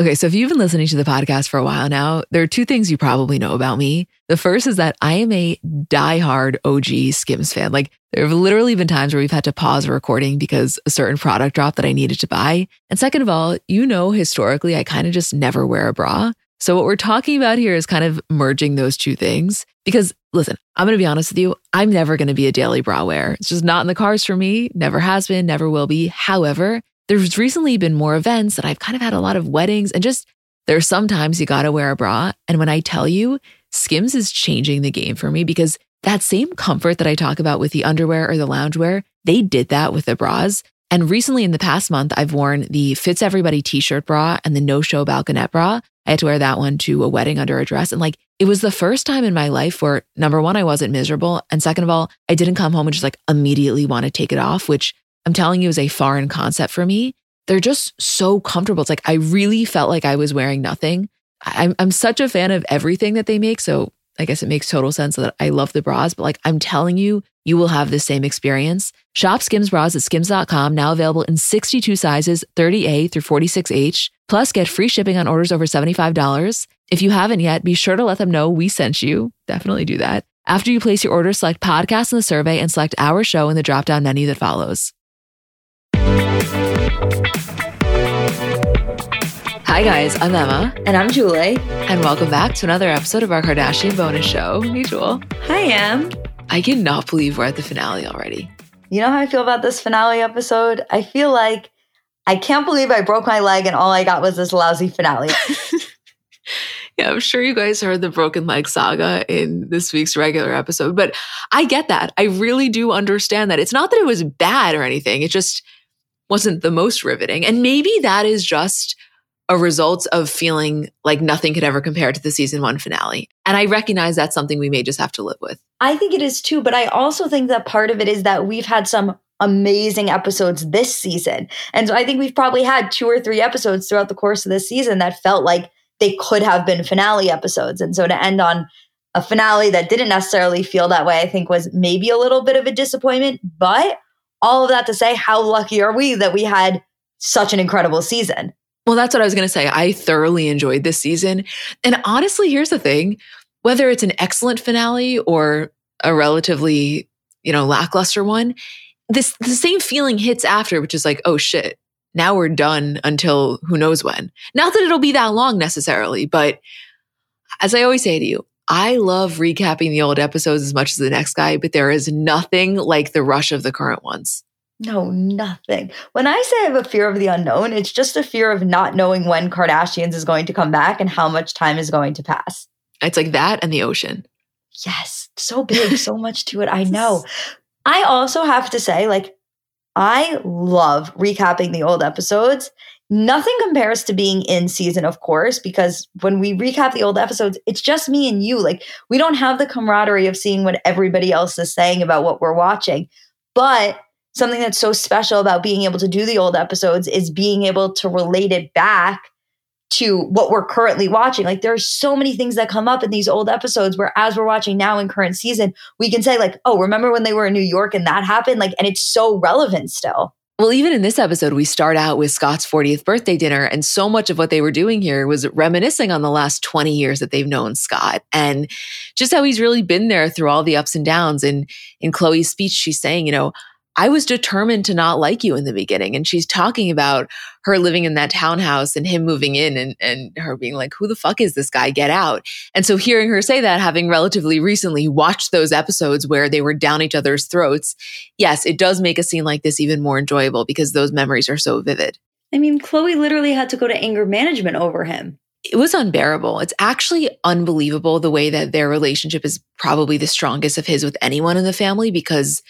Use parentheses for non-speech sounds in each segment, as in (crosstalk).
Okay, so if you've been listening to the podcast for a while now, there are two things you probably know about me. The first is that I am a diehard OG Skims fan. Like, there have literally been times where we've had to pause a recording because a certain product dropped that I needed to buy. And second of all, you know, historically, I kind of just never wear a bra. So, what we're talking about here is kind of merging those two things. Because listen, I'm going to be honest with you, I'm never going to be a daily bra wearer. It's just not in the cards for me, never has been, never will be. However, there's recently been more events and I've kind of had a lot of weddings and just there's sometimes you got to wear a bra. And when I tell you, Skims is changing the game for me because that same comfort that I talk about with the underwear or the loungewear, they did that with the bras. And recently in the past month, I've worn the Fits Everybody t shirt bra and the no show balconette bra. I had to wear that one to a wedding under a dress. And like, it was the first time in my life where number one, I wasn't miserable. And second of all, I didn't come home and just like immediately want to take it off, which I'm telling you is a foreign concept for me. They're just so comfortable. It's like I really felt like I was wearing nothing. I'm, I'm such a fan of everything that they make. So I guess it makes total sense that I love the bras, but like I'm telling you, you will have the same experience. Shop Skims bras at skims.com, now available in 62 sizes, 30A through 46H. Plus, get free shipping on orders over $75. If you haven't yet, be sure to let them know we sent you. Definitely do that. After you place your order, select podcast in the survey and select our show in the drop down menu that follows. Hi, guys. I'm Emma. And I'm Julie. And welcome back to another episode of our Kardashian bonus show. Hey, Jewel. Hi, Em. I cannot believe we're at the finale already. You know how I feel about this finale episode? I feel like I can't believe I broke my leg and all I got was this lousy finale. (laughs) (laughs) yeah, I'm sure you guys heard the broken leg saga in this week's regular episode, but I get that. I really do understand that. It's not that it was bad or anything, it just wasn't the most riveting. And maybe that is just a result of feeling like nothing could ever compare to the season one finale. And I recognize that's something we may just have to live with. I think it is too, but I also think that part of it is that we've had some amazing episodes this season. And so I think we've probably had two or three episodes throughout the course of this season that felt like they could have been finale episodes. And so to end on a finale that didn't necessarily feel that way, I think was maybe a little bit of a disappointment. But all of that to say, how lucky are we that we had such an incredible season? Well, that's what I was going to say. I thoroughly enjoyed this season. And honestly, here's the thing whether it's an excellent finale or a relatively, you know, lackluster one, this the same feeling hits after, which is like, oh shit, now we're done until who knows when. Not that it'll be that long necessarily, but as I always say to you, I love recapping the old episodes as much as the next guy, but there is nothing like the rush of the current ones. No, nothing. When I say I have a fear of the unknown, it's just a fear of not knowing when Kardashians is going to come back and how much time is going to pass. It's like that and the ocean. Yes, so big, so (laughs) much to it. I know. I also have to say, like, I love recapping the old episodes. Nothing compares to being in season, of course, because when we recap the old episodes, it's just me and you. Like, we don't have the camaraderie of seeing what everybody else is saying about what we're watching. But something that's so special about being able to do the old episodes is being able to relate it back to what we're currently watching. Like there's so many things that come up in these old episodes where as we're watching now in current season, we can say like, "Oh, remember when they were in New York and that happened?" Like and it's so relevant still. Well, even in this episode, we start out with Scott's 40th birthday dinner, and so much of what they were doing here was reminiscing on the last 20 years that they've known Scott and just how he's really been there through all the ups and downs. And in Khloé's speech, she's saying, you know, I was determined to not like you in the beginning. And she's talking about her living in that townhouse and him moving in and, and her being like, who the fuck is this guy? Get out. And so hearing her say that, having relatively recently watched those episodes where they were down each other's throats, yes, it does make a scene like this even more enjoyable because those memories are so vivid. I mean, Khloé literally had to go to anger management over him. It was unbearable. It's actually unbelievable the way that their relationship is probably the strongest of his with anyone in the family because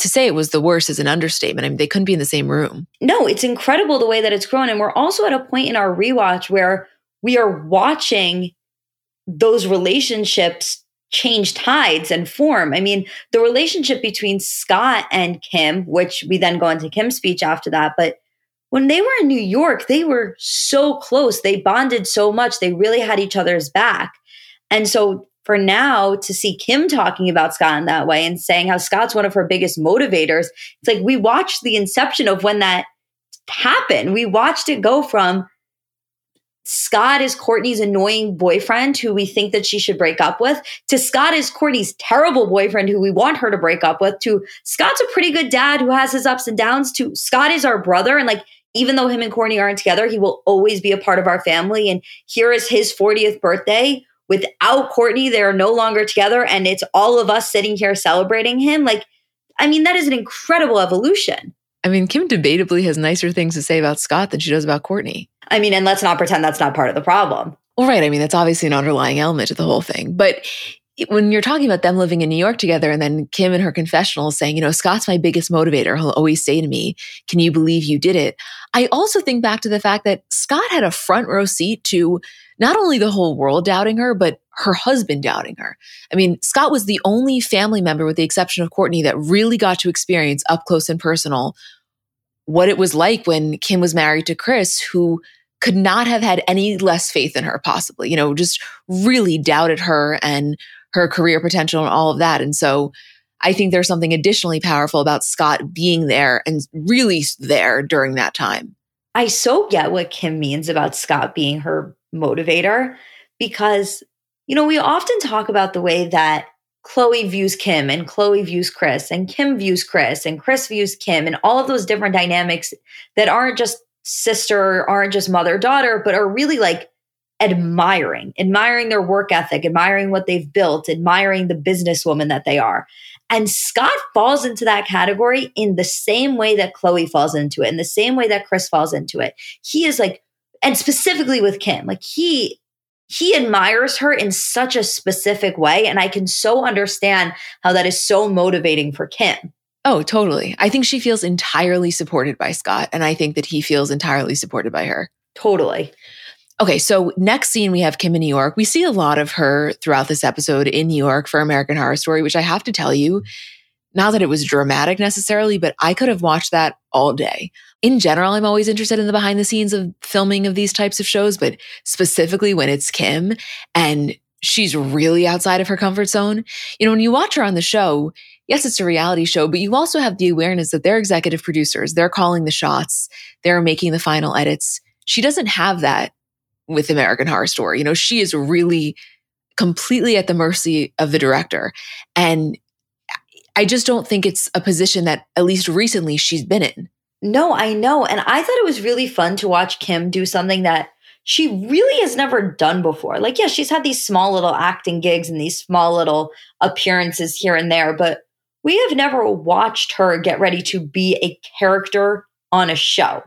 to say it was the worst is an understatement. I mean, they couldn't be in the same room. No, it's incredible the way that it's grown. And we're also at a point in our rewatch where we are watching those relationships change tides and form. I mean, the relationship between Scott and Kim, which we then go into Kim's speech after that, but when they were in New York, they were so close. They bonded so much. They really had each other's back. And so for now to see Kim talking about Scott in that way and saying how Scott's one of her biggest motivators, it's like we watched the inception of when that happened. We watched it go from Scott is Kourtney's annoying boyfriend who we think that she should break up with, to Scott is Kourtney's terrible boyfriend who we want her to break up with, to Scott's a pretty good dad who has his ups and downs, to Scott is our brother. And like, even though him and Kourtney aren't together, he will always be a part of our family. And here is his 40th birthday. Without Kourtney, they're no longer together. And it's all of us sitting here celebrating him. Like, I mean, that is an incredible evolution. I mean, Kim debatably has nicer things to say about Scott than she does about Kourtney. I mean, and let's not pretend that's not part of the problem. Well, right. I mean, that's obviously an underlying element to the whole thing. But when you're talking about them living in New York together and then Kim in her confessional saying, you know, Scott's my biggest motivator. He'll always say to me, can you believe you did it? I also think back to the fact that Scott had a front row seat to not only the whole world doubting her, but her husband doubting her. I mean, Scott was the only family member, with the exception of Kourtney, that really got to experience up close and personal what it was like when Kim was married to Kris, who could not have had any less faith in her, possibly, you know, just really doubted her and her career potential and all of that. And so I think there's something additionally powerful about Scott being there and really there during that time. I so get what Kim means about Scott being her motivator because, you know, we often talk about the way that Khloé views Kim and Khloé views Kris and Kim views Kris and Kris views Kim and all of those different dynamics that aren't just sister, aren't just mother daughter, but are really like admiring, admiring their work ethic, admiring what they've built, admiring the businesswoman that they are. And Scott falls into that category in the same way that Khloé falls into it, in the same way that Kris falls into it. He is like, and specifically with Kim, like he he admires her in such a specific way. And I can so understand how that is so motivating for Kim. Oh, totally. I think she feels entirely supported by Scott. And I think that he feels entirely supported by her. Totally. Okay, so next scene we have Kim in New York. We see a lot of her throughout this episode in New York for American Horror Story, which I have to tell you, not that it was dramatic necessarily, but I could have watched that all day. In general, I'm always interested in the behind the scenes of filming of these types of shows, but specifically when it's Kim and she's really outside of her comfort zone. You know, when you watch her on the show, yes, it's a reality show, but you also have the awareness that they're executive producers. They're calling the shots. They're making the final edits. She doesn't have that with American Horror Story. You know, she is really completely at the mercy of the director. And I just don't think it's a position that, at least recently, she's been in. No, I know. And I thought it was really fun to watch Kim do something that she really has never done before. Like, yeah, she's had these small little acting gigs and these small little appearances here and there, but we have never watched her get ready to be a character on a show.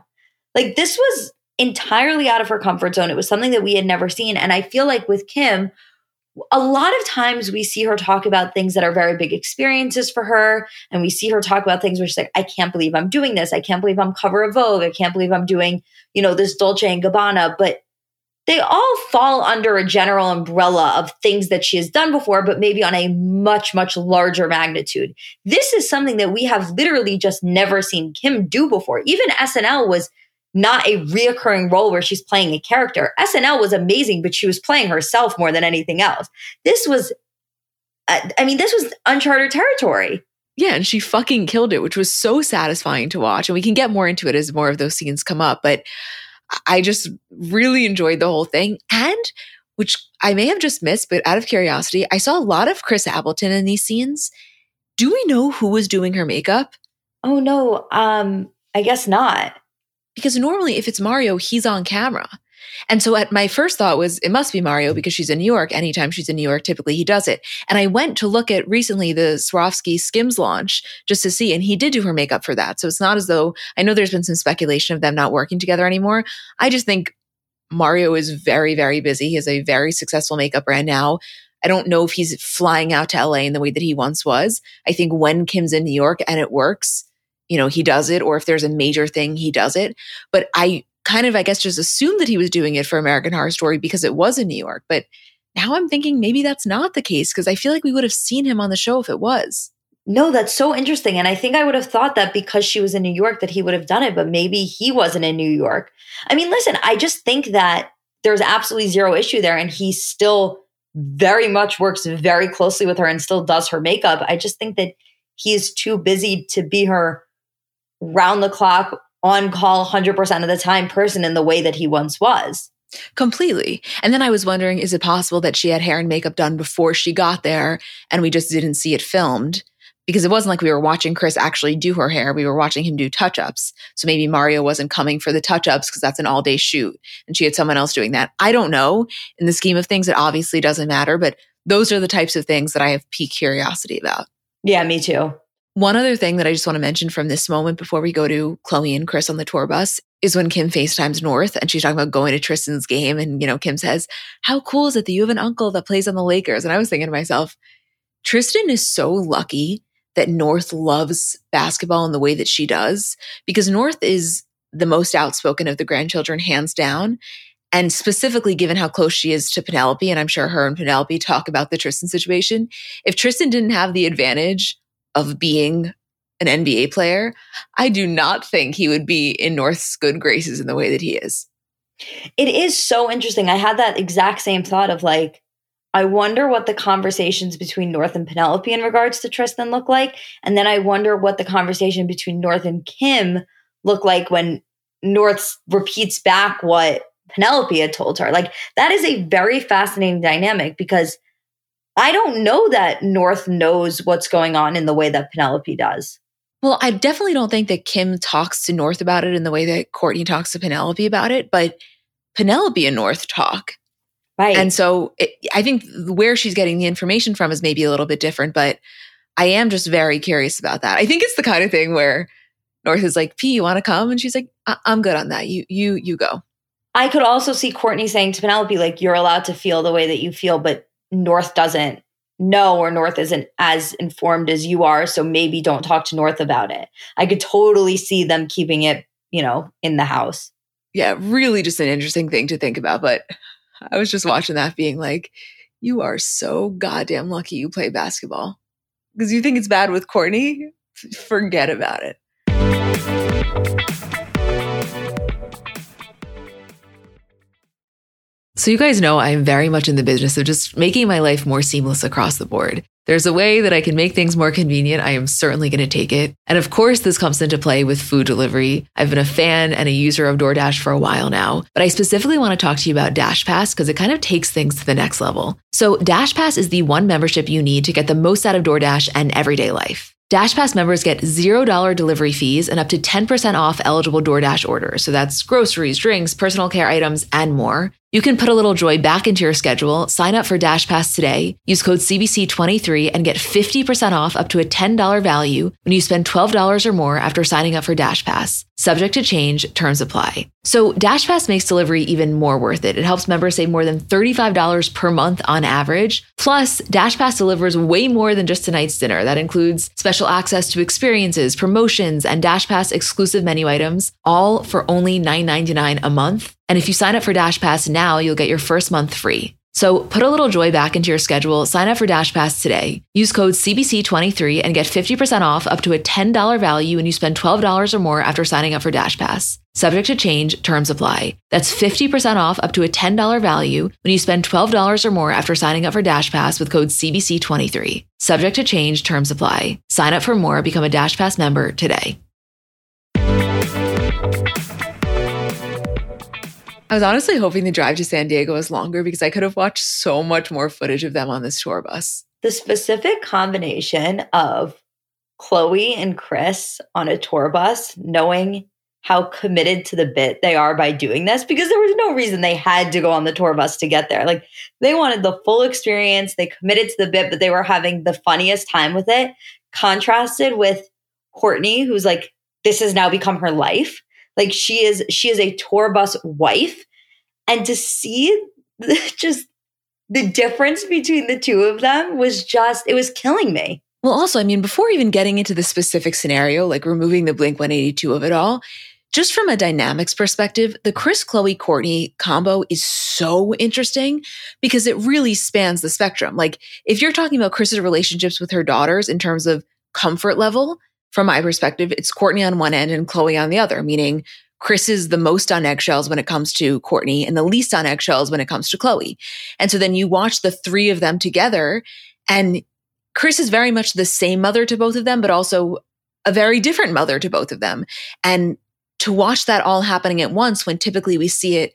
Like, this was entirely out of her comfort zone. It was something that we had never seen. And I feel like with Kim, a lot of times we see her talk about things that are very big experiences for her. And we see her talk about things where she's like, I can't believe I'm doing this. I can't believe I'm cover of Vogue. I can't believe I'm doing, you know, this Dolce and Gabbana. But they all fall under a general umbrella of things that she has done before, but maybe on a much, much larger magnitude. This is something that we have literally just never seen Kim do before. Even SNL was not a reoccurring role where she's playing a character. SNL was amazing, but she was playing herself more than anything else. This was, uh, I mean, this was uncharted territory. Yeah, and she fucking killed it, which was so satisfying to watch. And we can get more into it as more of those scenes come up. But I just really enjoyed the whole thing. And which I may have just missed, but out of curiosity, I saw a lot of Chris Appleton in these scenes. Do we know who was doing her makeup? Oh no, um, I guess not. Because normally, if it's Mario, he's on camera. And so at my first thought was it must be Mario because she's in New York. Anytime she's in New York, typically he does it. And I went to look at recently the Swarovski Skims launch just to see, and he did do her makeup for that. So it's not as though I know there's been some speculation of them not working together anymore. I just think Mario is very, very busy. He has a very successful makeup brand now. I don't know if he's flying out to LA in the way that he once was. I think when Kim's in New York and it works, you know, he does it, or if there's a major thing, he does it. But I kind of, I guess, just assumed that he was doing it for American Horror Story because it was in New York. But now I'm thinking maybe that's not the case because I feel like we would have seen him on the show if it was. No, that's so interesting. And I think I would have thought that because she was in New York that he would have done it, but maybe he wasn't in New York. I mean, listen, I just think that there's absolutely zero issue there. And he still very much works very closely with her and still does her makeup. I just think that he's too busy to be her round the clock, on call 100% of the time person in the way that he once was. Completely. And then I was wondering is it possible that she had hair and makeup done before she got there and we just didn't see it filmed? Because it wasn't like we were watching Chris actually do her hair. We were watching him do touch ups. So maybe Mario wasn't coming for the touch ups because that's an all day shoot and she had someone else doing that. I don't know. In the scheme of things, it obviously doesn't matter, but those are the types of things that I have peak curiosity about. Yeah, me too. One other thing that I just want to mention from this moment before we go to Khloé and Kris on the tour bus is when Kim FaceTimes North and she's talking about going to Tristan's game. And, you know, Kim says, How cool is it that you have an uncle that plays on the Lakers? And I was thinking to myself, Tristan is so lucky that North loves basketball in the way that she does because North is the most outspoken of the grandchildren, hands down. And specifically, given how close she is to Penelope, and I'm sure her and Penelope talk about the Tristan situation, if Tristan didn't have the advantage of being an NBA player, I do not think he would be in North's good graces in the way that he is. It is so interesting. I had that exact same thought of like, I wonder what the conversations between North and Penelope in regards to Tristan look like. And then I wonder what the conversation between North and Kim look like when North repeats back what Penelope had told her. Like, that is a very fascinating dynamic because I don't know that North knows what's going on in the way that Penelope does. Well, I definitely don't think that Kim talks to North about it in the way that Kourtney talks to Penelope about it, but Penelope and North talk. Right. And so it, I think where she's getting the information from is maybe a little bit different, but I am just very curious about that. I think it's the kind of thing where North is like, "P, you want to come?" and she's like, I- "I'm good on that. You you you go." I could also see Kourtney saying to Penelope, like, "You're allowed to feel the way that you feel, but North doesn't know or North isn't as informed as you are, so maybe don't talk to North about it. I could totally see them keeping it, you know, in the house. Yeah, really just an interesting thing to think about. But I was just watching that being like, you are so goddamn lucky you play basketball. Because you think it's bad with Kourtney? Forget about it. So, you guys know I'm very much in the business of just making my life more seamless across the board. There's a way that I can make things more convenient. I am certainly going to take it. And of course, this comes into play with food delivery. I've been a fan and a user of DoorDash for a while now, but I specifically want to talk to you about DashPass because it kind of takes things to the next level. So, DashPass is the one membership you need to get the most out of DoorDash and everyday life. DashPass members get $0 delivery fees and up to 10% off eligible DoorDash orders. So that's groceries, drinks, personal care items, and more. You can put a little joy back into your schedule. Sign up for DashPass today. Use code CBC23 and get 50% off up to a $10 value when you spend $12 or more after signing up for DashPass. Subject to change, terms apply. So DashPass makes delivery even more worth it. It helps members save more than $35 per month on average. Plus, DashPass delivers way more than just a night's dinner. That includes special access to experiences, promotions, and DashPass exclusive menu items, all for only $9.99 a month. And if you sign up for DashPass now, you'll get your first month free. So put a little joy back into your schedule. Sign up for DashPass today. Use code CBC23 and get 50% off up to a $10 value when you spend $12 or more after signing up for DashPass. Subject to change, terms apply. That's 50% off up to a $10 value when you spend $12 or more after signing up for DashPass with code CBC23. Subject to change, terms apply. Sign up for more, become a DashPass member today. I was honestly hoping the drive to San Diego was longer because I could have watched so much more footage of them on this tour bus. The specific combination of Khloé and Kris on a tour bus, knowing how committed to the bit they are by doing this, because there was no reason they had to go on the tour bus to get there. Like they wanted the full experience, they committed to the bit, but they were having the funniest time with it, contrasted with Kourtney, who's like, this has now become her life like she is she is a tour bus wife and to see (laughs) just the difference between the two of them was just it was killing me. Well, also, I mean, before even getting into the specific scenario, like removing the Blink 182 of it all, just from a dynamics perspective, the Kris Khloé Kourtney combo is so interesting because it really spans the spectrum. Like, if you're talking about Kris's relationships with her daughters in terms of comfort level, from my perspective, it's Kourtney on one end and Khloé on the other, meaning Kris is the most on eggshells when it comes to Kourtney and the least on eggshells when it comes to Khloé. And so then you watch the three of them together and Kris is very much the same mother to both of them, but also a very different mother to both of them. And to watch that all happening at once when typically we see it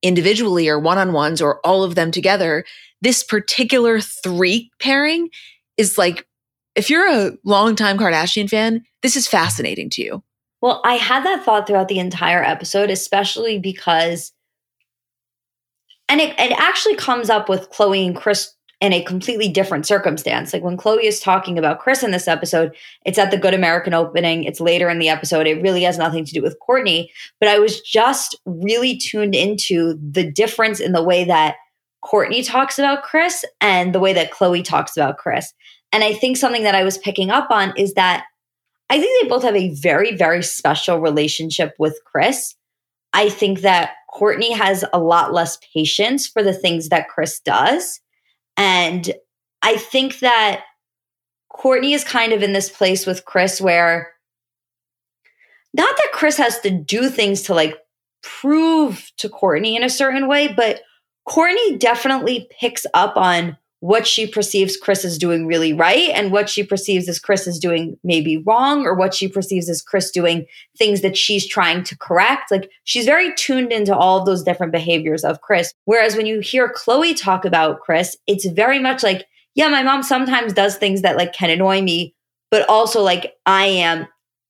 individually or one on ones or all of them together, this particular three pairing is like, if you're a longtime Kardashian fan, this is fascinating to you. Well, I had that thought throughout the entire episode, especially because, and it, it actually comes up with Khloé and Kris in a completely different circumstance. Like when Khloé is talking about Kris in this episode, it's at the Good American opening, it's later in the episode. It really has nothing to do with Kourtney. But I was just really tuned into the difference in the way that Kourtney talks about Kris and the way that Khloé talks about Kris. And I think something that I was picking up on is that I think they both have a very, very special relationship with Kris. I think that Kourtney has a lot less patience for the things that Kris does. And I think that Kourtney is kind of in this place with Kris where not that Kris has to do things to like prove to Kourtney in a certain way, but Kourtney definitely picks up on what she perceives Kris is doing really right and what she perceives as Kris is doing maybe wrong or what she perceives as Kris doing things that she's trying to correct. Like she's very tuned into all of those different behaviors of Kris. Whereas when you hear Khloé talk about Kris, it's very much like, yeah, my mom sometimes does things that like can annoy me, but also like I am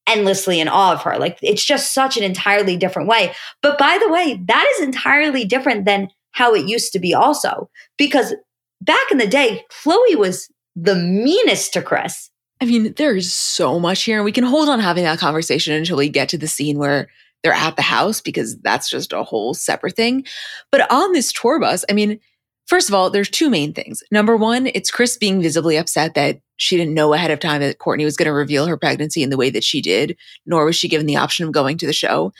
endlessly in awe of her. Like it's just such an entirely different way. But by the way, that is entirely different than how it used to be also because back in the day, Khloé was the meanest to Kris. I mean, there's so much here, and we can hold on having that conversation until we get to the scene where they're at the house because that's just a whole separate thing. But on this tour bus, I mean, first of all, there's two main things. Number one, it's Kris being visibly upset that she didn't know ahead of time that Kourtney was going to reveal her pregnancy in the way that she did, nor was she given the option of going to the show.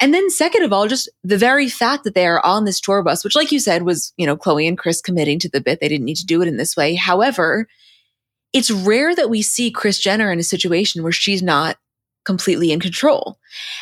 And then second of all, just the very fact that they are on this tour bus, which like you said was, you know, Khloé and Kris committing to the bit. They didn't need to do it in this way. However, it's rare that we see Kris Jenner in a situation where she's not completely in control.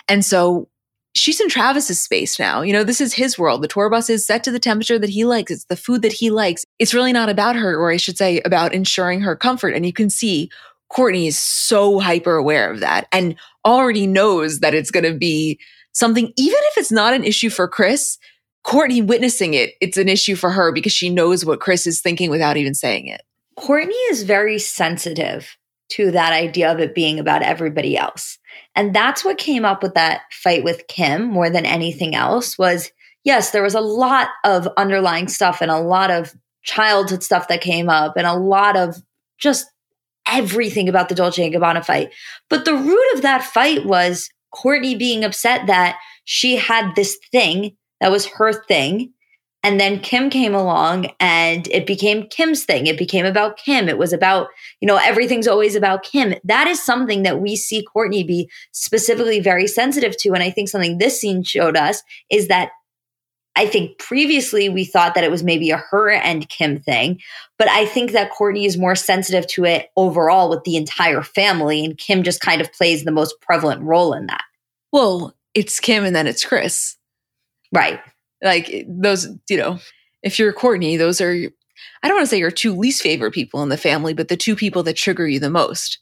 And so she's in Travis's space now. You know, this is his world. The tour bus is set to the temperature that he likes. It's the food that he likes. It's really not about her, or I should say, about ensuring her comfort. And you can see Kourtney is so hyper aware of that and already knows that it's going to be something, even if it's not an issue for Kris, Kourtney witnessing it, it's an issue for her because she knows what Kris is thinking without even saying it. Kourtney is very sensitive to that idea of it being about everybody else. And that's what came up with that fight with Kim more than anything else was yes, there was a lot of underlying stuff and a lot of childhood stuff that came up and a lot of just everything about the Dolce and Gabbana fight. But the root of that fight was Kourtney being upset that she had this thing that was her thing. And then Kim came along and it became Kim's thing. It became about Kim. It was about, you know, everything's always about Kim. That is something that we see Kourtney be specifically very sensitive to. And I think something this scene showed us is that I think previously we thought that it was maybe a her and Kim thing, but I think that Kourtney is more sensitive to it overall with the entire family, and Kim just kind of plays the most prevalent role in that. Well, it's Kim and then it's Kris. Right. Like those, you know, if you're Kourtney, those are, I don't want to say your two least favorite people in the family, but the two people that trigger you the most.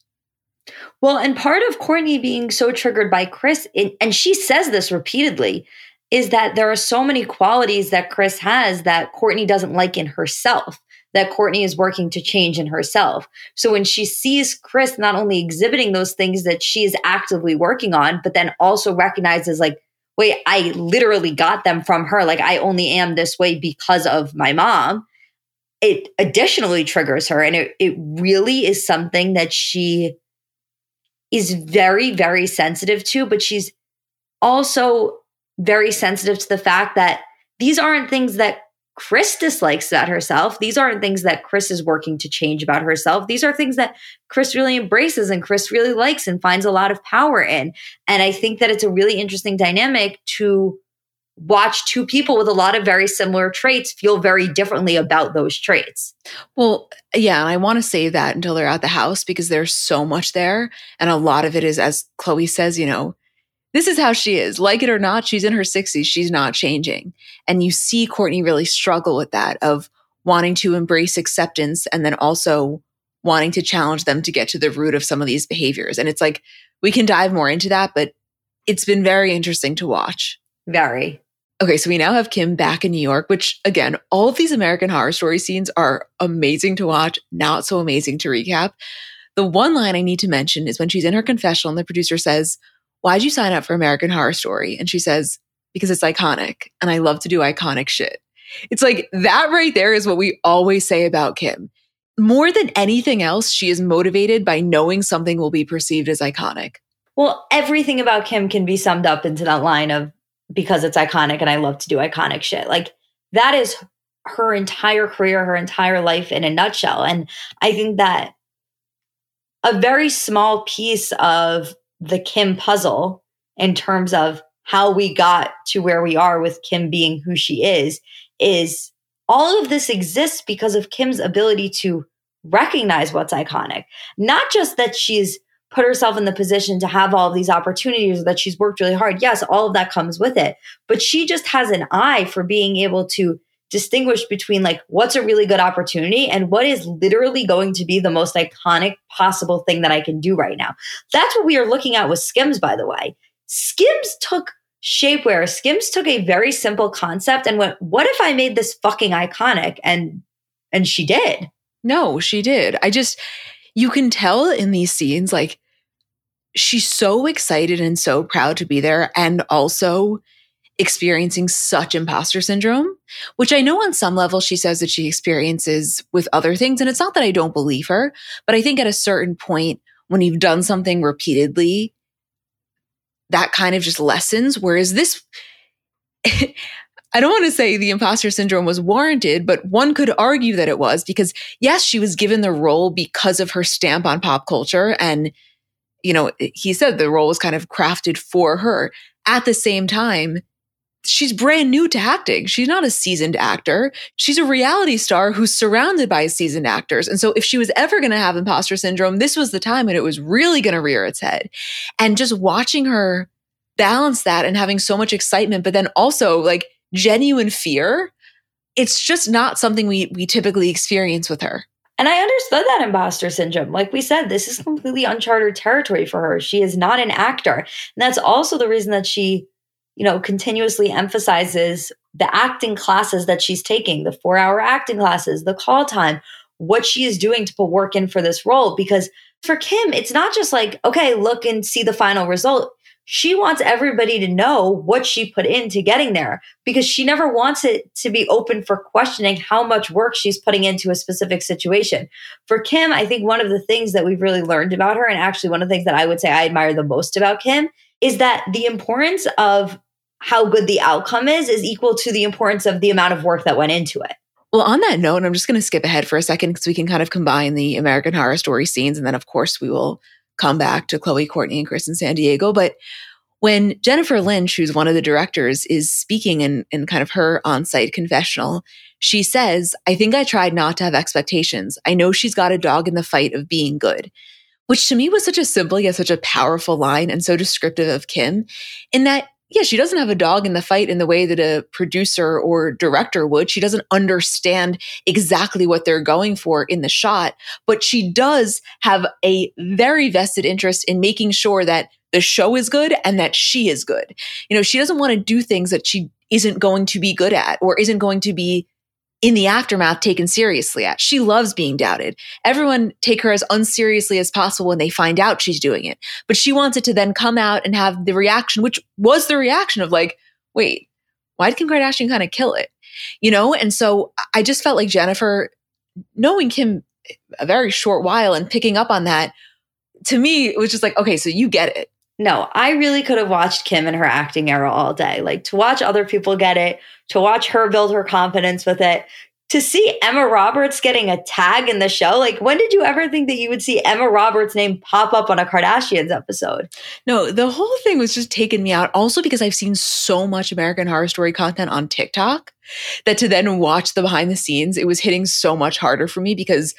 Well, and part of Kourtney being so triggered by Kris, and she says this repeatedly, is that there are so many qualities that Kris has that Kourtney doesn't like in herself, that Kourtney is working to change in herself. So when she sees Kris not only exhibiting those things that she is actively working on, but then also recognizes, like, wait, I literally got them from her. Like, I only am this way because of my mom. It additionally triggers her. And it, it really is something that she is very, very sensitive to, but she's also very sensitive to the fact that these aren't things that Kris dislikes about herself. These aren't things that Kris is working to change about herself. These are things that Kris really embraces and Kris really likes and finds a lot of power in. And I think that it's a really interesting dynamic to watch two people with a lot of very similar traits feel very differently about those traits. Well, yeah, I want to say that until they're at the house because there's so much there. And a lot of it is, as Khloé says, you know, this is how she is. Like it or not, she's in her 60s. She's not changing. And you see Kourtney really struggle with that of wanting to embrace acceptance and then also wanting to challenge them to get to the root of some of these behaviors. And it's like, we can dive more into that, but it's been very interesting to watch. Very. Okay, so we now have Kim back in New York, which again, all of these American horror story scenes are amazing to watch, not so amazing to recap. The one line I need to mention is when she's in her confessional and the producer says, Why'd you sign up for American Horror Story? And she says, Because it's iconic and I love to do iconic shit. It's like that right there is what we always say about Kim. More than anything else, she is motivated by knowing something will be perceived as iconic. Well, everything about Kim can be summed up into that line of because it's iconic and I love to do iconic shit. Like that is her entire career, her entire life in a nutshell. And I think that a very small piece of the Kim puzzle in terms of how we got to where we are with Kim being who she is is all of this exists because of Kim's ability to recognize what's iconic. Not just that she's put herself in the position to have all of these opportunities that she's worked really hard. Yes, all of that comes with it. But she just has an eye for being able to distinguish between like what's a really good opportunity and what is literally going to be the most iconic possible thing that I can do right now. That's what we are looking at with Skims, by the way. Skims took shapewear. Skims took a very simple concept and went, what if I made this fucking iconic? And and she did. No, she did. I just you can tell in these scenes like she's so excited and so proud to be there and also experiencing such imposter syndrome, which I know on some level she says that she experiences with other things. And it's not that I don't believe her, but I think at a certain point, when you've done something repeatedly, that kind of just lessens. Whereas this, (laughs) I don't want to say the imposter syndrome was warranted, but one could argue that it was because, yes, she was given the role because of her stamp on pop culture. And, you know, he said the role was kind of crafted for her. At the same time, she's brand new to acting. She's not a seasoned actor. She's a reality star who's surrounded by seasoned actors. And so if she was ever going to have imposter syndrome, this was the time and it was really going to rear its head. And just watching her balance that and having so much excitement, but then also like genuine fear, it's just not something we we typically experience with her. And I understood that imposter syndrome. Like we said, this is completely uncharted territory for her. She is not an actor. And that's also the reason that she you know, continuously emphasizes the acting classes that she's taking, the four hour acting classes, the call time, what she is doing to put work in for this role. Because for Kim, it's not just like, okay, look and see the final result. She wants everybody to know what she put into getting there because she never wants it to be open for questioning how much work she's putting into a specific situation. For Kim, I think one of the things that we've really learned about her, and actually one of the things that I would say I admire the most about Kim, is that the importance of how good the outcome is is equal to the importance of the amount of work that went into it. Well, on that note, I'm just going to skip ahead for a second because we can kind of combine the American Horror Story scenes. And then, of course, we will come back to Khloé, Kourtney, and Kris in San Diego. But when Jennifer Lynch, who's one of the directors, is speaking in, in kind of her on site confessional, she says, I think I tried not to have expectations. I know she's got a dog in the fight of being good, which to me was such a simple yet such a powerful line and so descriptive of Kim, in that yeah, she doesn't have a dog in the fight in the way that a producer or director would. She doesn't understand exactly what they're going for in the shot, but she does have a very vested interest in making sure that the show is good and that she is good. You know, she doesn't want to do things that she isn't going to be good at or isn't going to be in the aftermath taken seriously at. She loves being doubted. Everyone take her as unseriously as possible when they find out she's doing it. But she wants it to then come out and have the reaction, which was the reaction of like, wait, why did Kim Kardashian kind of kill it? You know? And so I just felt like Jennifer, knowing Kim a very short while and picking up on that, to me, it was just like, okay, so you get it. No, I really could have watched Kim in her acting era all day. Like to watch other people get it, to watch her build her confidence with it, to see Emma Roberts getting a tag in the show. Like, when did you ever think that you would see Emma Roberts' name pop up on a Kardashians episode? No, the whole thing was just taking me out. Also, because I've seen so much American Horror Story content on TikTok that to then watch the behind the scenes, it was hitting so much harder for me because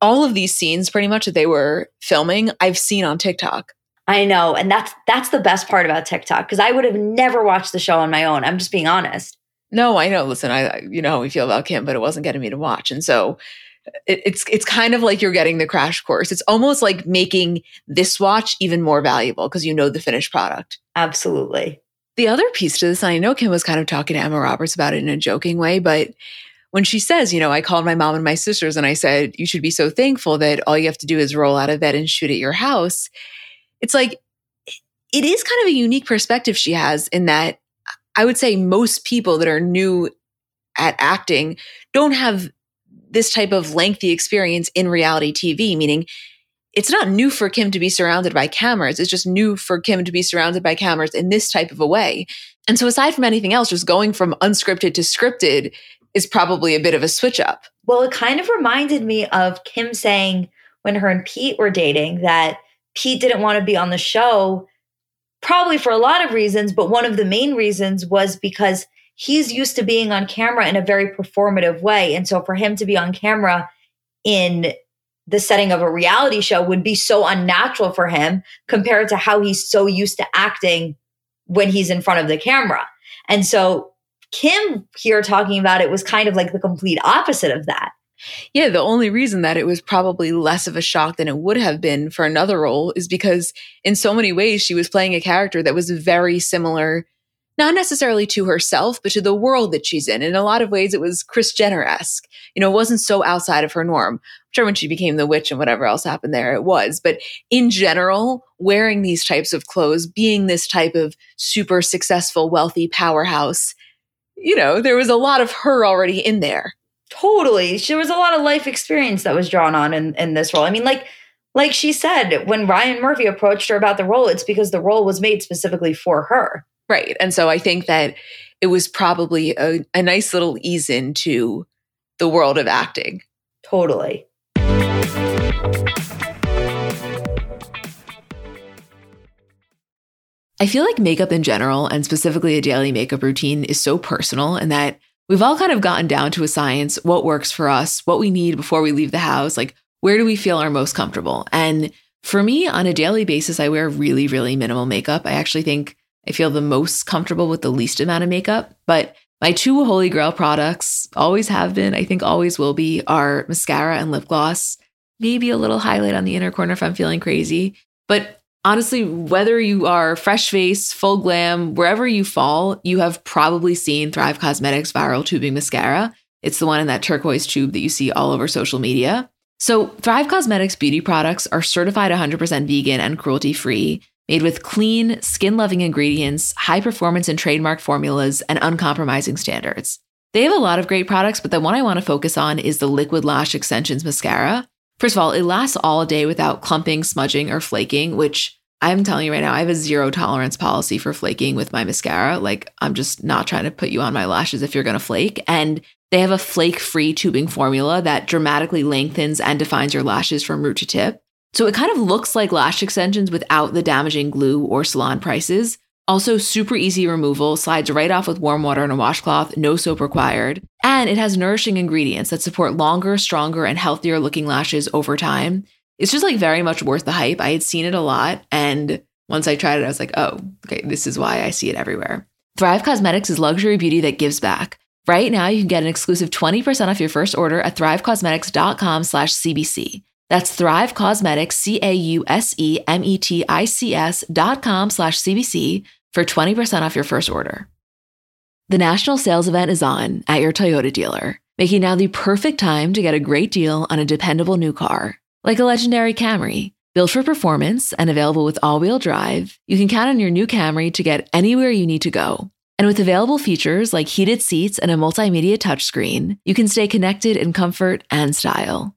all of these scenes, pretty much that they were filming, I've seen on TikTok. I know, and that's that's the best part about TikTok because I would have never watched the show on my own. I'm just being honest. No, I know. Listen, I you know how we feel about Kim, but it wasn't getting me to watch, and so it, it's it's kind of like you're getting the crash course. It's almost like making this watch even more valuable because you know the finished product. Absolutely. The other piece to this, and I know Kim was kind of talking to Emma Roberts about it in a joking way, but when she says, you know, I called my mom and my sisters and I said, you should be so thankful that all you have to do is roll out of bed and shoot at your house. It's like, it is kind of a unique perspective she has in that I would say most people that are new at acting don't have this type of lengthy experience in reality TV, meaning it's not new for Kim to be surrounded by cameras. It's just new for Kim to be surrounded by cameras in this type of a way. And so, aside from anything else, just going from unscripted to scripted is probably a bit of a switch up. Well, it kind of reminded me of Kim saying when her and Pete were dating that Pete didn't want to be on the show, probably for a lot of reasons, but one of the main reasons was because he's used to being on camera in a very performative way. And so for him to be on camera in the setting of a reality show would be so unnatural for him compared to how he's so used to acting when he's in front of the camera. And so Kim here talking about it was kind of like the complete opposite of that. Yeah, the only reason that it was probably less of a shock than it would have been for another role is because in so many ways she was playing a character that was very similar not necessarily to herself, but to the world that she's in. In a lot of ways, it was Kris Jenner esque. You know, it wasn't so outside of her norm. I'm sure when she became the witch and whatever else happened there, it was. But in general, wearing these types of clothes, being this type of super successful, wealthy powerhouse, you know, there was a lot of her already in there. Totally. There was a lot of life experience that was drawn on in, in this role. I mean, like, like she said, when Ryan Murphy approached her about the role, it's because the role was made specifically for her. Right. And so I think that it was probably a, a nice little ease into the world of acting. Totally. I feel like makeup in general, and specifically a daily makeup routine, is so personal and that we've all kind of gotten down to a science what works for us, what we need before we leave the house, like where do we feel our most comfortable. And for me, on a daily basis, I wear really, really minimal makeup. I actually think I feel the most comfortable with the least amount of makeup. But my two holy grail products always have been, I think always will be, are mascara and lip gloss. Maybe a little highlight on the inner corner if I'm feeling crazy. But honestly, whether you are fresh face, full glam, wherever you fall, you have probably seen Thrive Causemetics Viral Tubing Mascara. It's the one in that turquoise tube that you see all over social media. So, Thrive Causemetics beauty products are certified 100% vegan and cruelty free made with clean, skin loving ingredients, high performance and trademark formulas, and uncompromising standards. They have a lot of great products, but the one I want to focus on is the Liquid Lash Extensions Mascara. First of all, it lasts all day without clumping, smudging, or flaking, which I'm telling you right now, I have a zero tolerance policy for flaking with my mascara. Like, I'm just not trying to put you on my lashes if you're going to flake. And they have a flake free tubing formula that dramatically lengthens and defines your lashes from root to tip. So it kind of looks like lash extensions without the damaging glue or salon prices. Also, super easy removal, slides right off with warm water and a washcloth, no soap required. And it has nourishing ingredients that support longer, stronger, and healthier looking lashes over time. It's just like very much worth the hype. I had seen it a lot. And once I tried it, I was like, oh, okay, this is why I see it everywhere. Thrive Causemetics is luxury beauty that gives back. Right now, you can get an exclusive 20% off your first order at thrivecausemetics.com slash CBC. That's Thrive Causemetics, C-A-U-S-E-M-E-T-I-C-S dot com slash CBC for 20% off your first order. The national sales event is on at your Toyota dealer, making now the perfect time to get a great deal on a dependable new car. Like a legendary Camry, built for performance and available with all-wheel drive, you can count on your new Camry to get anywhere you need to go. And with available features like heated seats and a multimedia touchscreen, you can stay connected in comfort and style.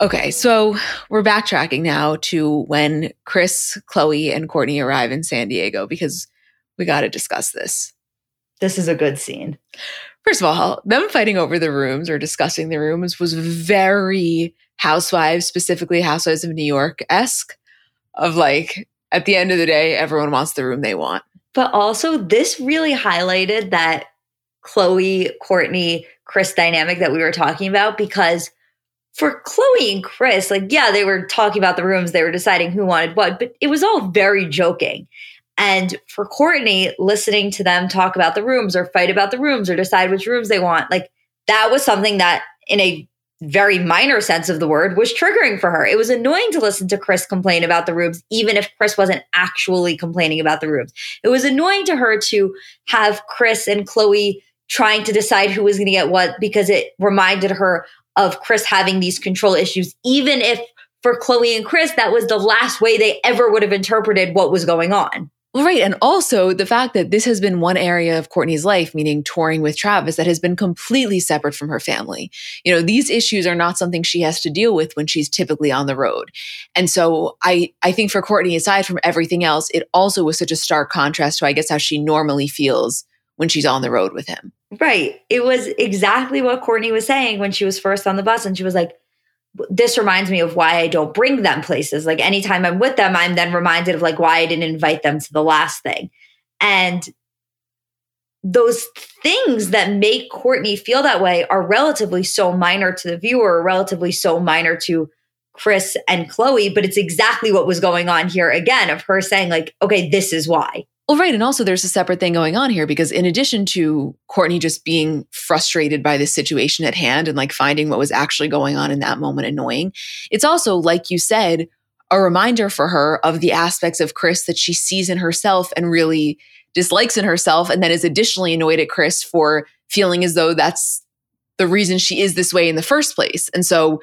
Okay, so we're backtracking now to when Kris, Khloé, and Kourtney arrive in San Diego because we got to discuss this. This is a good scene. First of all, them fighting over the rooms or discussing the rooms was very Housewives, specifically Housewives of New York esque, of like, at the end of the day, everyone wants the room they want. But also, this really highlighted that Khloé, Kourtney, Kris dynamic that we were talking about because for Khloé and Kris, like, yeah, they were talking about the rooms, they were deciding who wanted what, but it was all very joking. And for Kourtney, listening to them talk about the rooms or fight about the rooms or decide which rooms they want, like, that was something that, in a very minor sense of the word, was triggering for her. It was annoying to listen to Kris complain about the rooms, even if Kris wasn't actually complaining about the rooms. It was annoying to her to have Kris and Khloé trying to decide who was going to get what because it reminded her of Kris having these control issues, even if for Khloé and Kris, that was the last way they ever would have interpreted what was going on. Right. And also the fact that this has been one area of Kourtney's life, meaning touring with Travis, that has been completely separate from her family. You know, these issues are not something she has to deal with when she's typically on the road. And so I, I think for Kourtney, aside from everything else, it also was such a stark contrast to, I guess, how she normally feels when she's on the road with him. Right. It was exactly what Kourtney was saying when she was first on the bus. And she was like, this reminds me of why I don't bring them places. Like anytime I'm with them, I'm then reminded of like why I didn't invite them to the last thing. And those things that make Kourtney feel that way are relatively so minor to the viewer, relatively so minor to Kris and Khloé, but it's exactly what was going on here again of her saying, like, okay, this is why. Well, right. And also, there's a separate thing going on here because, in addition to Kourtney just being frustrated by the situation at hand and like finding what was actually going on in that moment annoying, it's also, like you said, a reminder for her of the aspects of Kris that she sees in herself and really dislikes in herself, and then is additionally annoyed at Kris for feeling as though that's the reason she is this way in the first place. And so,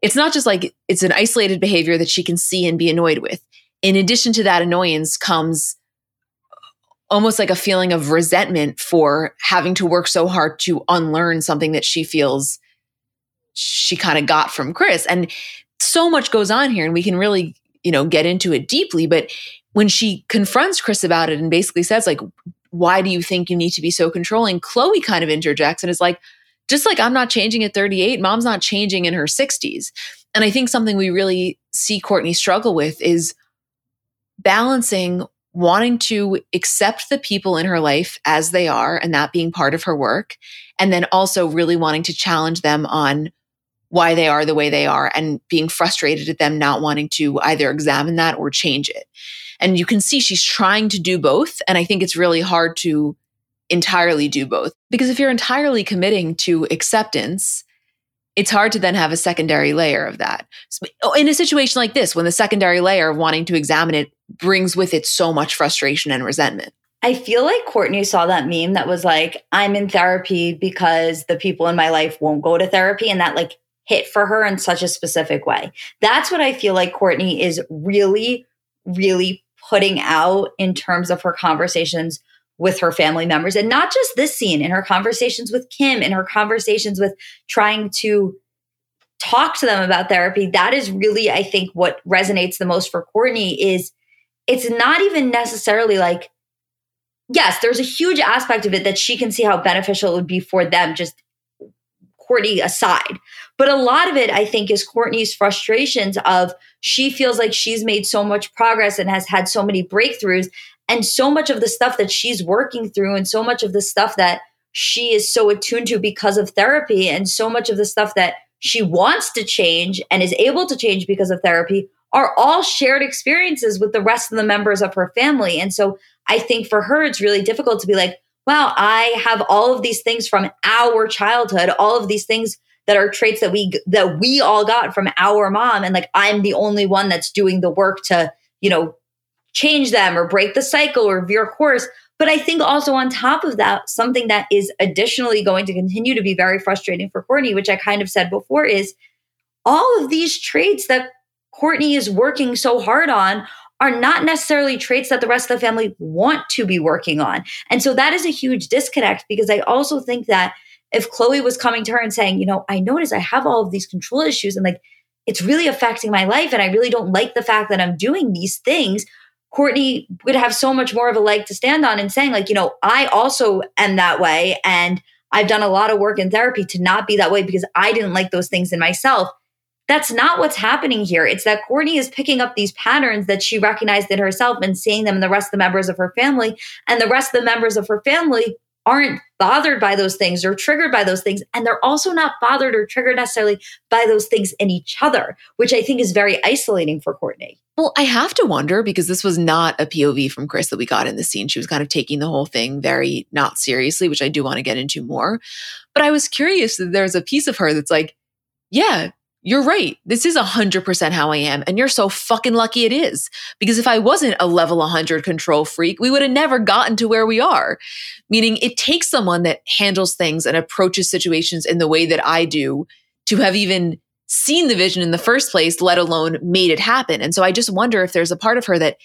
it's not just like it's an isolated behavior that she can see and be annoyed with. In addition to that annoyance comes almost like a feeling of resentment for having to work so hard to unlearn something that she feels she kind of got from Kris. And so much goes on here, and we can really, you know, get into it deeply. But when she confronts Kris about it and basically says, like, why do you think you need to be so controlling? Khloé kind of interjects and is like, just like I'm not changing at 38, mom's not changing in her 60s. And I think something we really see Kourtney struggle with is balancing wanting to accept the people in her life as they are and that being part of her work. And then also really wanting to challenge them on why they are the way they are and being frustrated at them not wanting to either examine that or change it. And you can see she's trying to do both. And I think it's really hard to entirely do both because if you're entirely committing to acceptance, it's hard to then have a secondary layer of that. Oh, in a situation like this, when the secondary layer of wanting to examine it brings with it so much frustration and resentment. I feel like Kourtney saw that meme that was like, I'm in therapy because the people in my life won't go to therapy. And that like hit for her in such a specific way. That's what I feel like Kourtney is really, really putting out in terms of her conversations with her family members. And not just this scene, in her conversations with Kim, in her conversations with trying to talk to them about therapy. That is really, I think, what resonates the most for Kourtney is it's not even necessarily like, yes, there's a huge aspect of it that she can see how beneficial it would be for them, just Kourtney aside. But a lot of it, I think, is Kourtney's frustrations of she feels like she's made so much progress and has had so many breakthroughs. And so much of the stuff that she's working through, and so much of the stuff that she is so attuned to because of therapy, and so much of the stuff that she wants to change and is able to change because of therapy are all shared experiences with the rest of the members of her family. And so I think for her, it's really difficult to be like, wow, I have all of these things from our childhood, all of these things that are traits that we that we all got from our mom and like I'm the only one that's doing the work to, you know, change them or break the cycle or veer course. But I think also on top of that, something that is additionally going to continue to be very frustrating for Kourtney, which I kind of said before, is all of these traits that Kourtney is working so hard on are not necessarily traits that the rest of the family want to be working on. And so that is a huge disconnect because I also think that if Khloé was coming to her and saying, you know, I notice I have all of these control issues and like it's really affecting my life and I really don't like the fact that I'm doing these things, Kourtney would have so much more of a leg to stand on and saying, like, you know, I also am that way. And I've done a lot of work in therapy to not be that way because I didn't like those things in myself. That's not what's happening here. It's that Kourtney is picking up these patterns that she recognized in herself and seeing them in the rest of the members of her family. And the rest of the members of her family aren't bothered by those things or triggered by those things. And they're also not bothered or triggered necessarily by those things in each other, which I think is very isolating for Kourtney. Well, I have to wonder because this was not a POV from Kris that we got in the scene. She was kind of taking the whole thing very not seriously, which I do want to get into more. But I was curious that there's a piece of her that's like, yeah, you're right. This is 100% how I am. And you're so fucking lucky it is. Because if I wasn't a level 100 control freak, we would have never gotten to where we are. Meaning it takes someone that handles things and approaches situations in the way that I do to have even seen the vision in the first place, let alone made it happen. And so I just wonder if there's a part of her that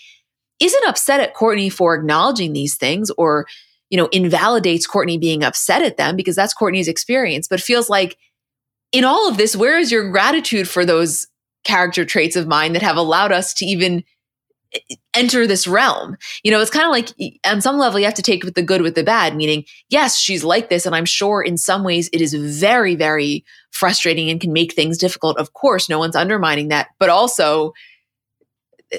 isn't upset at Kourtney for acknowledging these things or, you know, invalidates Kourtney being upset at them because that's Kourtney's experience, but feels like, in all of this, where is your gratitude for those character traits of mine that have allowed us to even enter this realm? You know, it's kind of like on some level, you have to take with the good with the bad, meaning, yes, she's like this. And I'm sure in some ways it is very, very frustrating and can make things difficult. Of course, no one's undermining that. But also,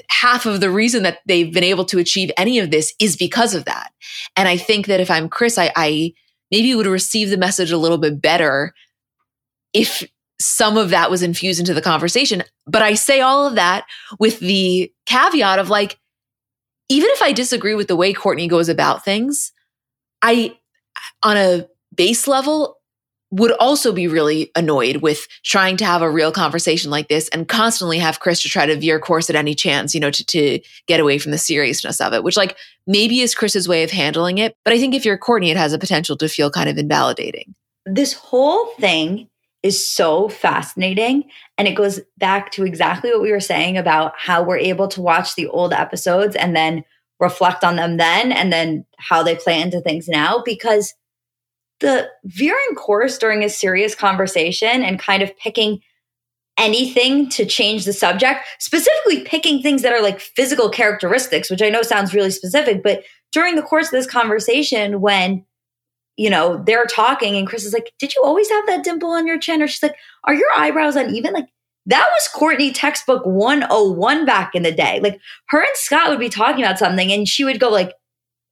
half of the reason that they've been able to achieve any of this is because of that. And I think that if I'm Kris, I, I maybe would receive the message a little bit better if some of that was infused into the conversation. But I say all of that with the caveat of like, even if I disagree with the way Kourtney goes about things, I, on a base level, would also be really annoyed with trying to have a real conversation like this and constantly have Kris to try to veer course at any chance, you know, to, to get away from the seriousness of it, which like maybe is Kris's way of handling it. But I think if you're Kourtney, it has a potential to feel kind of invalidating. This whole thing is so fascinating. And it goes back to exactly what we were saying about how we're able to watch the old episodes and then reflect on them then and then how they play into things now because the veering course during a serious conversation and kind of picking anything to change the subject, specifically picking things that are like physical characteristics, which I know sounds really specific, but during the course of this conversation, when you know, they're talking and Kris is like, Did you always have that dimple on your chin? Or she's like, Are your eyebrows uneven? Like, that was Kourtney textbook 101 back in the day. Like, her and Scott would be talking about something and she would go, like,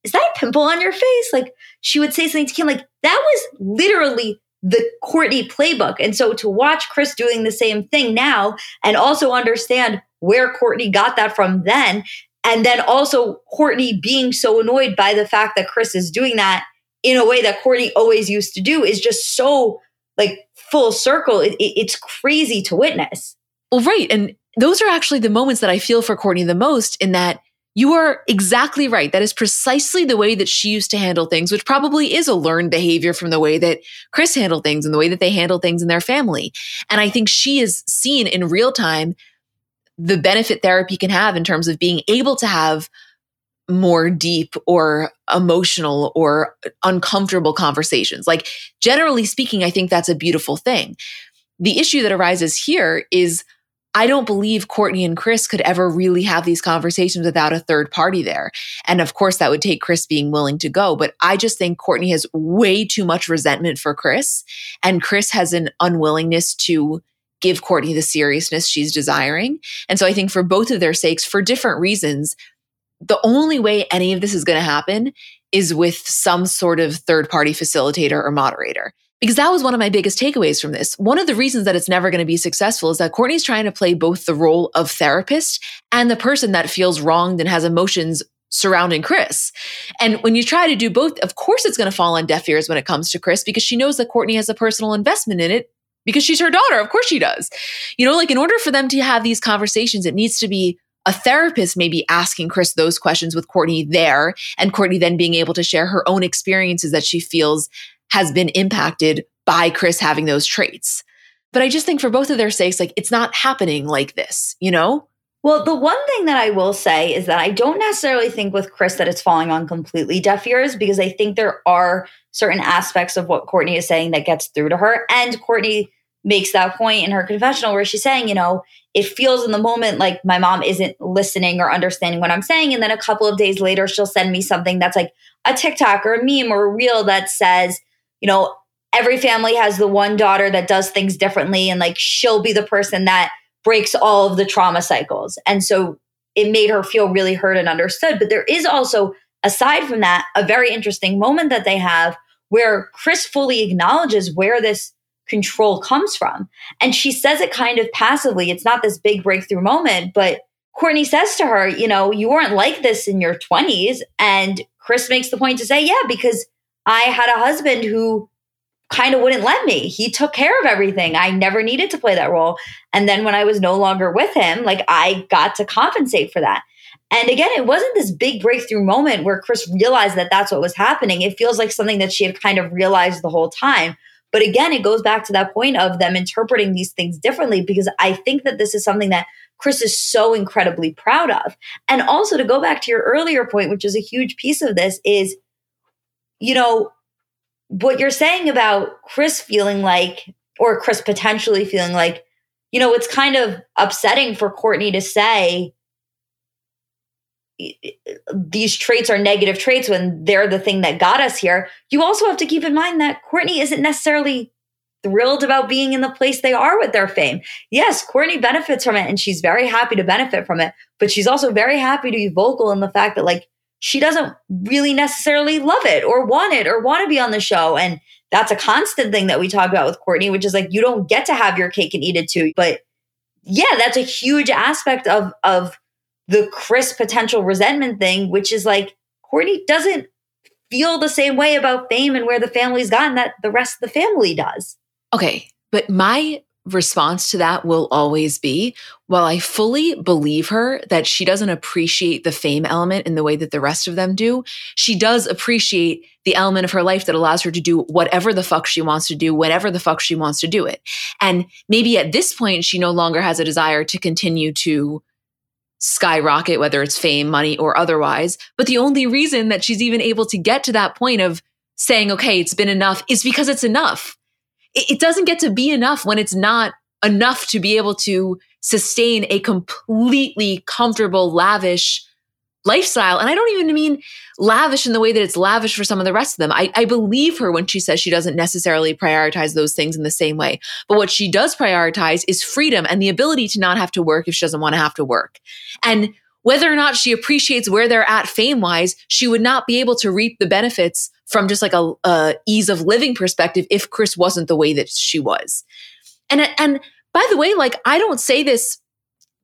Is that a pimple on your face? Like, she would say something to Kim, like, that was literally the Kourtney playbook. And so to watch Kris doing the same thing now and also understand where Kourtney got that from then, and then also Kourtney being so annoyed by the fact that Kris is doing that in a way that Kourtney always used to do is just so like full circle. It, it, it's crazy to witness. Well, right. And those are actually the moments that I feel for Kourtney the most in that you are exactly right. That is precisely the way that she used to handle things, which probably is a learned behavior from the way that Kris handled things and the way that they handle things in their family. And I think she has seen in real time the benefit therapy can have in terms of being able to have more deep or emotional or uncomfortable conversations. Like, generally speaking, I think that's a beautiful thing. The issue that arises here is I don't believe Kourtney and Kris could ever really have these conversations without a third party there. And of course, that would take Kris being willing to go. But I just think Kourtney has way too much resentment for Kris, and Kris has an unwillingness to give Kourtney the seriousness she's desiring. And so I think for both of their sakes, for different reasons, the only way any of this is going to happen is with some sort of third party facilitator or moderator. Because that was one of my biggest takeaways from this. One of the reasons that it's never going to be successful is that Kourtney's trying to play both the role of therapist and the person that feels wronged and has emotions surrounding Kris. And when you try to do both, of course it's going to fall on deaf ears when it comes to Kris because she knows that Kourtney has a personal investment in it because she's her daughter. Of course she does. You know, like in order for them to have these conversations, it needs to be a therapist may be asking Kris those questions with Kourtney there, and Kourtney then being able to share her own experiences that she feels has been impacted by Kris having those traits. But I just think for both of their sakes, like it's not happening like this, you know? Well, the one thing that I will say is that I don't necessarily think with Kris that it's falling on completely deaf ears because I think there are certain aspects of what Kourtney is saying that gets through to her. And Kourtney makes that point in her confessional where she's saying, you know, it feels in the moment like my mom isn't listening or understanding what I'm saying. And then a couple of days later, she'll send me something that's like a TikTok or a meme or a reel that says, you know, every family has the one daughter that does things differently and like she'll be the person that breaks all of the trauma cycles. And so it made her feel really heard and understood. But there is also, aside from that, a very interesting moment that they have where Kris fully acknowledges where this control comes from. And she says it kind of passively. It's not this big breakthrough moment, but Kourtney says to her, you know, you weren't like this in your 20s. And Kris makes the point to say, yeah, because I had a husband who kind of wouldn't let me. He took care of everything. I never needed to play that role. And then when I was no longer with him, like I got to compensate for that. And again, it wasn't this big breakthrough moment where Kris realized that that's what was happening. It feels like something that she had kind of realized the whole time. But again, it goes back to that point of them interpreting these things differently because I think that this is something that Kris is so incredibly proud of. And also to go back to your earlier point, which is a huge piece of this, is, you know, what you're saying about Kris feeling like, or Kris potentially feeling like, you know, it's kind of upsetting for Kourtney to say these traits are negative traits when they're the thing that got us here. You also have to keep in mind that Kourtney isn't necessarily thrilled about being in the place they are with their fame. Yes, Kourtney benefits from it and she's very happy to benefit from it, but she's also very happy to be vocal in the fact that like she doesn't really necessarily love it or want it or want to be on the show. And that's a constant thing that we talk about with Kourtney, which is like you don't get to have your cake and eat it too. But yeah, that's a huge aspect of of the Kris potential resentment thing, which is like Kourtney doesn't feel the same way about fame and where the family's gotten that the rest of the family does. Okay. But my response to that will always be while I fully believe her that she doesn't appreciate the fame element in the way that the rest of them do, she does appreciate the element of her life that allows her to do whatever the fuck she wants to do, whenever the fuck she wants to do it. And maybe at this point, she no longer has a desire to continue to skyrocket, whether it's fame, money, or otherwise. But the only reason that she's even able to get to that point of saying, okay, it's been enough is because it's enough it, it doesn't get to be enough when it's not enough to be able to sustain a completely comfortable, lavish lifestyle. And I don't even mean lavish in the way that it's lavish for some of the rest of them. I, I, believe her when she says she doesn't necessarily prioritize those things in the same way. But what she does prioritize is freedom and the ability to not have to work if she doesn't want to have to work. And whether or not she appreciates where they're at fame wise, she would not be able to reap the benefits from just like a, a ease of living perspective if Kris wasn't the way that she was. And and by the way, like I don't say this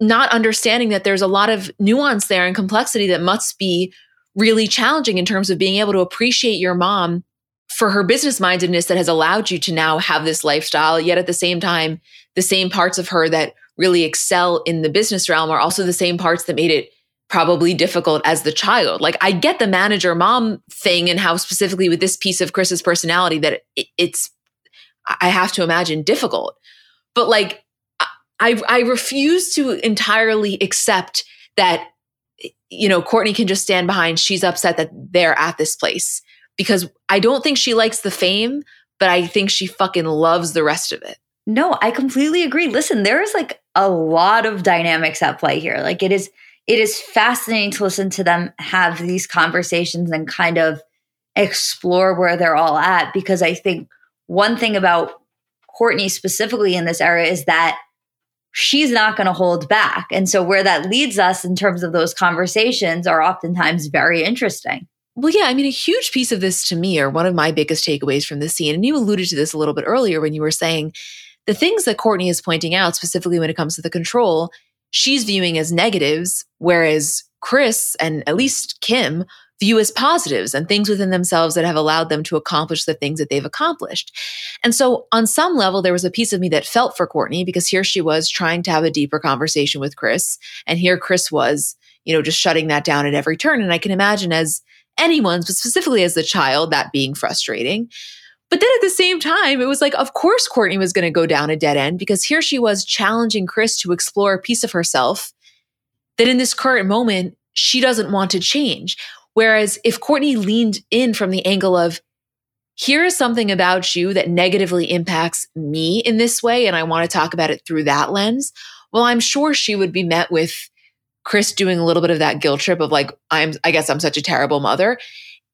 not understanding that there's a lot of nuance there and complexity that must be really challenging in terms of being able to appreciate your mom for her business mindedness that has allowed you to now have this lifestyle yet at the same time the same parts of her that really excel in the business realm are also the same parts that made it probably difficult as the child. Like I get the manager mom thing and how specifically with this piece of Kris's personality that it, it's I have to imagine difficult. But like I I refuse to entirely accept that you know Kourtney can just stand behind she's upset that they're at this place because I don't think she likes the fame, but I think she fucking loves the rest of it. No, I completely agree. Listen, there is like a lot of dynamics at play here. Like it is it is fascinating to listen to them have these conversations and kind of explore where they're all at because I think one thing about Kourtney specifically in this era is that she's not going to hold back. And so where that leads us in terms of those conversations are oftentimes very interesting. Well, yeah, I mean, a huge piece of this to me, or one of my biggest takeaways from the scene, and you alluded to this a little bit earlier when you were saying the things that Kourtney is pointing out, specifically when it comes to the control, she's viewing as negatives, whereas Kris and at least Kim view as positives and things within themselves that have allowed them to accomplish the things that they've accomplished. And so, on some level, there was a piece of me that felt for Kourtney because here she was trying to have a deeper conversation with Kris. And here Kris was, you know, just shutting that down at every turn. And I can imagine as anyone's, but specifically as the child, that being frustrating. But then at the same time, it was like, of course, Kourtney was going to go down a dead end because here she was challenging Kris to explore a piece of herself that in this current moment, she doesn't want to change. Whereas if Kourtney leaned in from the angle of, here is something about you that negatively impacts me in this way, and I want to talk about it through that lens, well, I'm sure she would be met with Kris doing a little bit of that guilt trip of like, I'm, I guess I'm such a terrible mother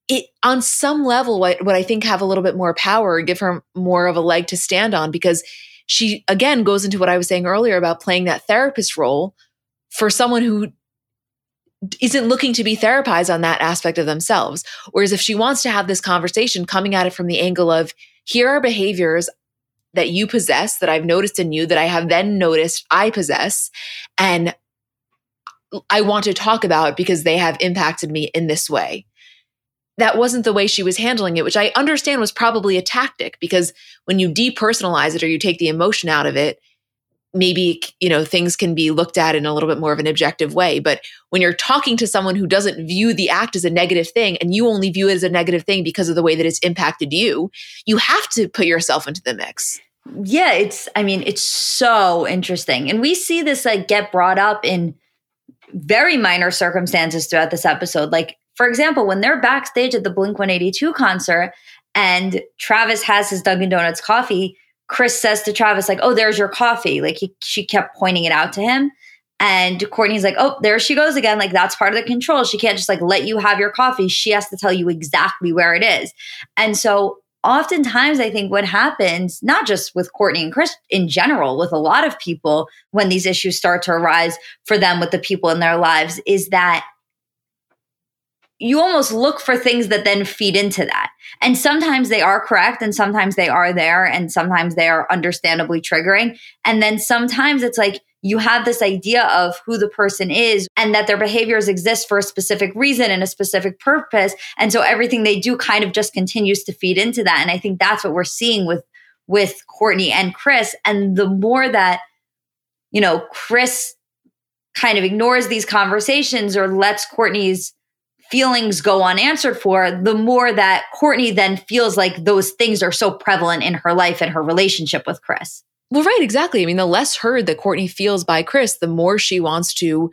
it on some level what, what I think have a little bit more power, give her more of a leg to stand on because she again goes into what I was saying earlier about playing that therapist role for someone who isn't looking to be therapized on that aspect of themselves. Whereas if she wants to have this conversation coming at it from the angle of here are behaviors that you possess that I've noticed in you that I have then noticed I possess and I want to talk about because they have impacted me in this way that wasn't the way she was handling it, which I understand was probably a tactic because when you depersonalize it or you take the emotion out of it, maybe you know things can be looked at in a little bit more of an objective way. But when you're talking to someone who doesn't view the act as a negative thing and you only view it as a negative thing because of the way that it's impacted you you have to put yourself into the mix. Yeah it's i mean it's so interesting. And we see this like get brought up in very minor circumstances throughout this episode. Like for example, when they're backstage at the Blink 182 concert and Travis has his Dunkin' Donuts coffee, Kris says to Travis, like, oh, there's your coffee. Like he, she kept pointing it out to him. And Kourtney's like, oh, there she goes again. Like, that's part of the control. She can't just like let you have your coffee. She has to tell you exactly where it is. And so, oftentimes, I think what happens, not just with Kourtney and Kris in general, with a lot of people, when these issues start to arise for them with the people in their lives, is that you almost look for things that then feed into that. And sometimes they are correct and sometimes they are there and sometimes they are understandably triggering. And then sometimes it's like you have this idea of who the person is and that their behaviors exist for a specific reason and a specific purpose. And so everything they do kind of just continues to feed into that. And I think that's what we're seeing with with Kourtney and Kris. And the more that, you know, Kris kind of ignores these conversations or lets Kourtney's feelings go unanswered for, the more that Kourtney then feels like those things are so prevalent in her life and her relationship with Kris. Well, right, exactly. I mean, the less heard that Kourtney feels by Kris, the more she wants to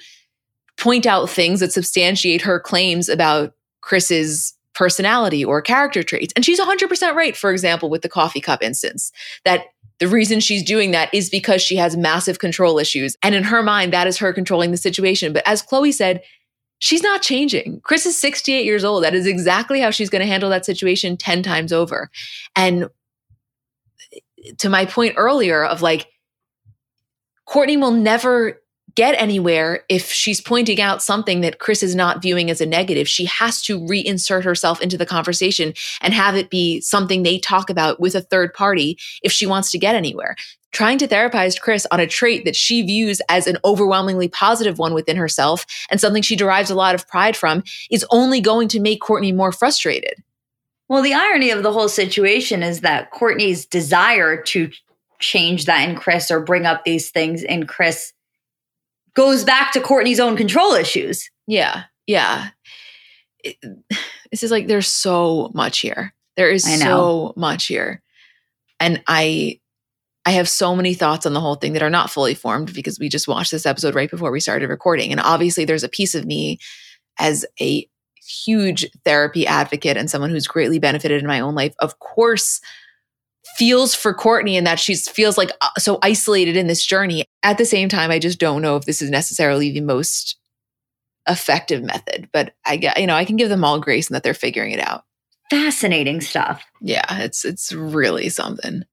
point out things that substantiate her claims about Kris's personality or character traits. And she's 100% right, for example, with the coffee cup instance, that the reason she's doing that is because she has massive control issues. And in her mind, that is her controlling the situation. But as Khloé said, she's not changing. Kris is 68 years old. That is exactly how she's going to handle that situation 10 times over. And to my point earlier of like, Kourtney will never get anywhere if she's pointing out something that Kris is not viewing as a negative. She has to reinsert herself into the conversation and have it be something they talk about with a third party if she wants to get anywhere trying to therapize Kris on a trait that she views as an overwhelmingly positive one within herself and something she derives a lot of pride from is only going to make Kourtney more frustrated. Well, the irony of the whole situation is that Kourtney's desire to change that in Kris or bring up these things in Kris goes back to Kourtney's own control issues. Yeah. Yeah. It, this is like there's so much here. There is so much here. And I I have so many thoughts on the whole thing that are not fully formed because we just watched this episode right before we started recording. And obviously, there's a piece of me as a huge therapy advocate and someone who's greatly benefited in my own life, of course, feels for Kourtney and that she feels like uh, so isolated in this journey. At the same time, I just don't know if this is necessarily the most effective method, but I get, you know, I can give them all grace and that they're figuring it out. Fascinating stuff. Yeah, it's it's really something.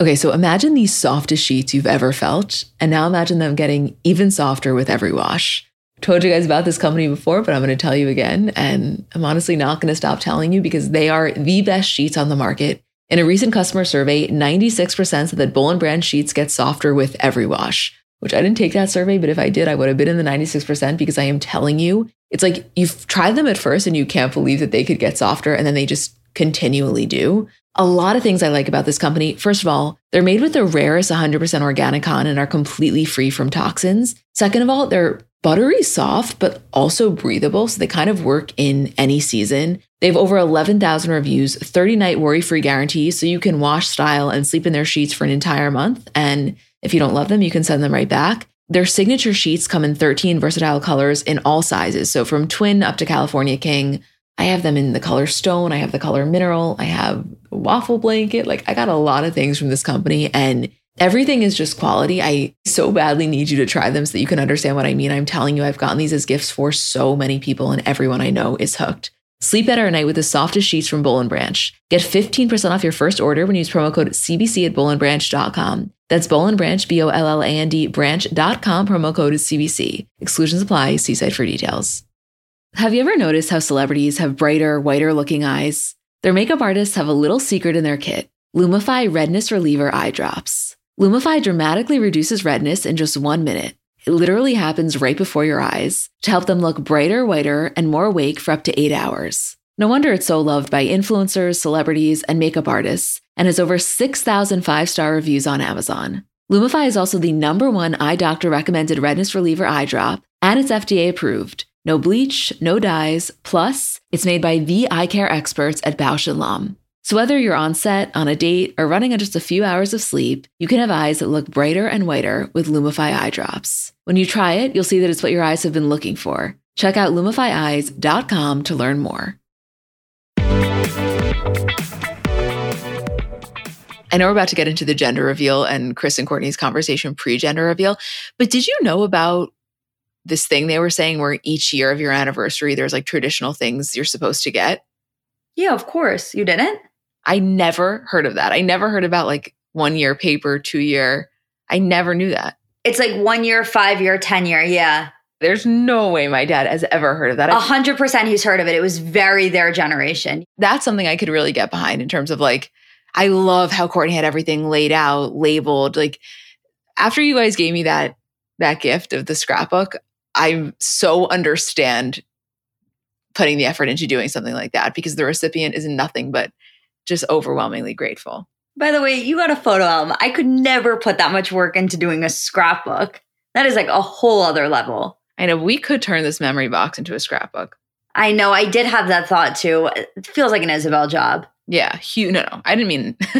Okay, so imagine the softest sheets you've ever felt, and now imagine them getting even softer with every wash. Told you guys about this company before, but I'm going to tell you again, and I'm honestly not going to stop telling you because they are the best sheets on the market. In a recent customer survey, 96% said that Boll and Branch sheets get softer with every wash, which I didn't take that survey, but if I did, I would have been in the 96% because I am telling you, it's like you've tried them at first and you can't believe that they could get softer, and then they just continually do. A lot of things I like about this company. First of all, they're made with the rarest 100% organic cotton and are completely free from toxins. Second of all, they're buttery soft, but also breathable. So they kind of work in any season. They have over 11,000 reviews, 30 night worry free guarantees. So you can wash, style, and sleep in their sheets for an entire month. And if you don't love them, you can send them right back. Their signature sheets come in 13 versatile colors in all sizes. So from twin up to California King. I have them in the color stone. I have the color mineral. I have waffle blanket. Like I got a lot of things from this company and Everything is just quality. I so badly need you to try them so that you can understand what I mean. I'm telling you, I've gotten these as gifts for so many people, and everyone I know is hooked. Sleep better at night with the softest sheets from Boll and Branch. Get 15% off your first order when you use promo code CBC at bollandbranch.com. That's Boll and Branch, B O L L A N D branch.com, promo code is CBC. Exclusions apply. See site for details. Have you ever noticed how celebrities have brighter, whiter looking eyes? Their makeup artists have a little secret in their kit Lumify Redness Reliever Eye Drops. Lumify dramatically reduces redness in just one minute. It literally happens right before your eyes to help them look brighter, whiter, and more awake for up to eight hours. No wonder it's so loved by influencers, celebrities, and makeup artists, and has over 6,000 five star reviews on Amazon. Lumify is also the number one eye doctor recommended redness reliever eye drop, and it's FDA approved. No bleach, no dyes, plus, it's made by the eye care experts at Bausch & Lomb. So whether you're on set, on a date, or running on just a few hours of sleep, you can have eyes that look brighter and whiter with Lumify eye drops. When you try it, you'll see that it's what your eyes have been looking for. Check out lumifyeyes.com to learn more. I know we're about to get into the gender reveal and Kris and Kourtney's conversation pre gender reveal, but did you know about this thing they were saying where each year of your anniversary, there's like traditional things you're supposed to get? Yeah, of course. You didn't? I never heard of that. I never heard about like one year paper, two year. I never knew that. It's like one year, five year, 10 year. Yeah. There's no way my dad has ever heard of that. A hundred percent he's heard of it. It was very their generation. That's something I could really get behind in terms of like, I love how Kourtney had everything laid out, labeled. Like after you guys gave me that that gift of the scrapbook, I so understand putting the effort into doing something like that because the recipient is nothing but just overwhelmingly grateful. By the way, you got a photo album. I could never put that much work into doing a scrapbook. That is like a whole other level. I know we could turn this memory box into a scrapbook. I know. I did have that thought too. It feels like an Isabel job. Yeah. Hugh, no, no. I didn't mean (laughs)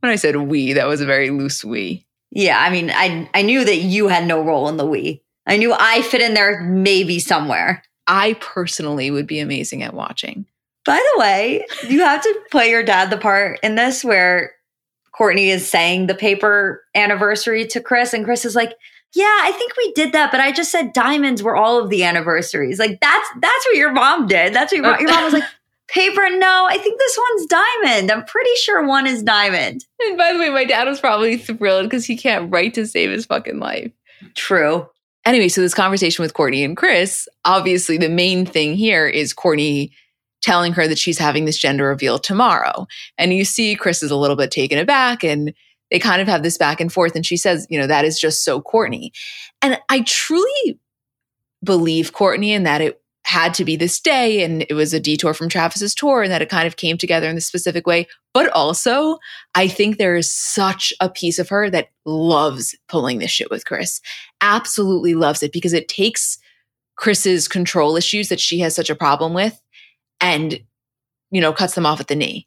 when I said we, that was a very loose we. Yeah. I mean, I, I knew that you had no role in the we. I knew I fit in there maybe somewhere. I personally would be amazing at watching. By the way, you have to play your dad the part in this where Kourtney is saying the paper anniversary to Kris, and Kris is like, yeah, I think we did that, but I just said diamonds were all of the anniversaries. Like that's that's what your mom did. That's what your mom, your mom was like. (laughs) Paper, no, I think this one's diamond. I'm pretty sure one is diamond. And by the way, my dad was probably thrilled because he can't write to save his fucking life. True. Anyway, so this conversation with Kourtney and Kris, obviously the main thing here is Kourtney telling her that she's having this gender reveal tomorrow. And you see Kris is a little bit taken aback and they kind of have this back and forth. And she says, you know, that is just so Kourtney. And I truly believe Kourtney in that it had to be this day and it was a detour from Travis's tour and that it kind of came together in this specific way. But also, I think there is such a piece of her that loves pulling this shit with Kris. Absolutely loves it because it takes Kris's control issues that she has such a problem with and, you know, cuts them off at the knee.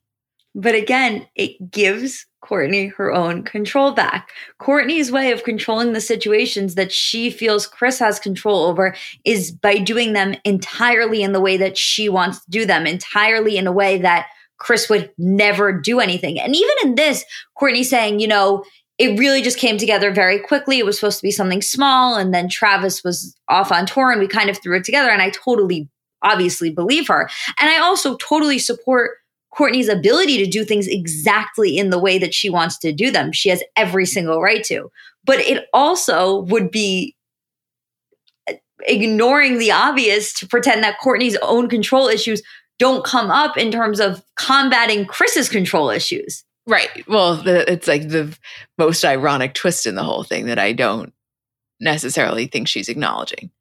But again, it gives Kourtney her own control back. Kourtney's way of controlling the situations that she feels Kris has control over is by doing them entirely in the way that she wants to do them, entirely in a way that Kris would never do anything. And even in this, Kourtney saying, you know, it really just came together very quickly. It was supposed to be something small, and then Travis was off on tour, and we kind of threw it together. And I totally, obviously, believe her. And I also totally support Kourtney's ability to do things exactly in the way that she wants to do them. She has every single right to. But it also would be uh, ignoring the obvious to pretend that Kourtney's own control issues don't come up in terms of combating Kris's control issues. Right. Well, the, it's like the most ironic twist in the whole thing that I don't necessarily think she's acknowledging.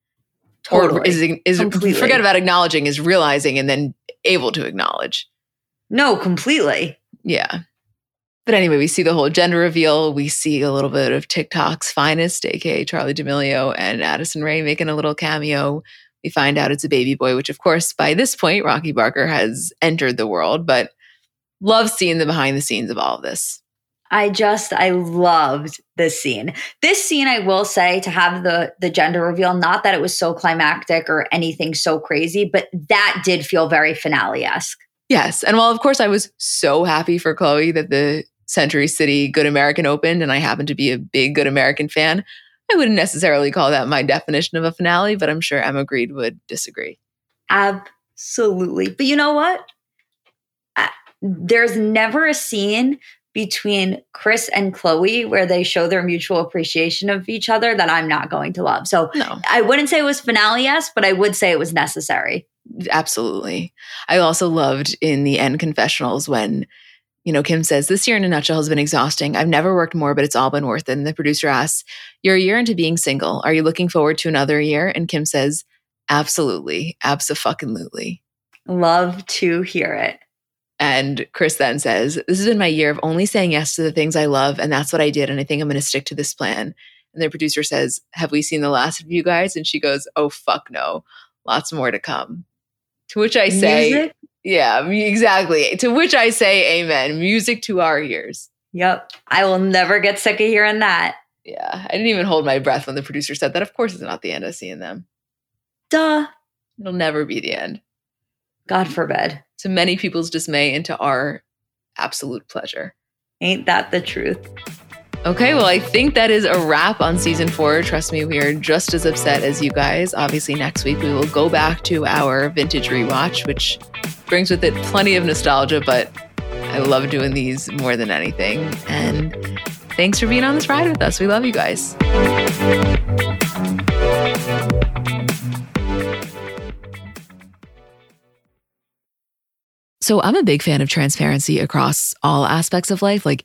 Totally. Or is, is forget about acknowledging, is realizing and then able to acknowledge. No, completely. Yeah. But anyway, we see the whole gender reveal. We see a little bit of TikTok's finest, aka Charli D'Amelio and Addison Rae making a little cameo. We find out it's a baby boy, which of course, by this point, Rocky Barker has entered the world, but love seeing the behind the scenes of all of this. I just I loved this scene. This scene I will say to have the the gender reveal not that it was so climactic or anything so crazy, but that did feel very finale-esque. Yes. And while of course I was so happy for Khloé that the Century City Good American opened and I happen to be a big Good American fan, I wouldn't necessarily call that my definition of a finale, but I'm sure Emma Grede would disagree. Absolutely. But you know what? I, there's never a scene between Kris and Khloé where they show their mutual appreciation of each other that I'm not going to love. So No, I wouldn't say it was finale yes, but I would say it was necessary. Absolutely. I also loved in the end confessionals when, you know, Kim says, This year in a nutshell has been exhausting. I've never worked more, but it's all been worth it. And the producer asks, You're a year into being single. Are you looking forward to another year? And Kim says, Absolutely. Absolutely. Love to hear it. And Kris then says, This has been my year of only saying yes to the things I love. And that's what I did. And I think I'm going to stick to this plan. And the producer says, Have we seen the last of you guys? And she goes, Oh, fuck no. Lots more to come. To which I say, Music? Yeah, exactly. To which I say, Amen. Music to our ears. Yep. I will never get sick of hearing that. Yeah. I didn't even hold my breath when the producer said that. Of course, it's not the end of seeing them. Duh. It'll never be the end. God forbid. To many people's dismay and to our absolute pleasure. Ain't that the truth? Okay, well, I think that is a wrap on season four. Trust me, we are just as upset as you guys. Obviously, next week we will go back to our vintage rewatch, which brings with it plenty of nostalgia, but I love doing these more than anything. And thanks for being on this ride with us. We love you guys. So, I'm a big fan of transparency across all aspects of life. Like,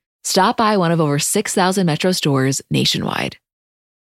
Stop by one of over 6,000 Metro stores nationwide.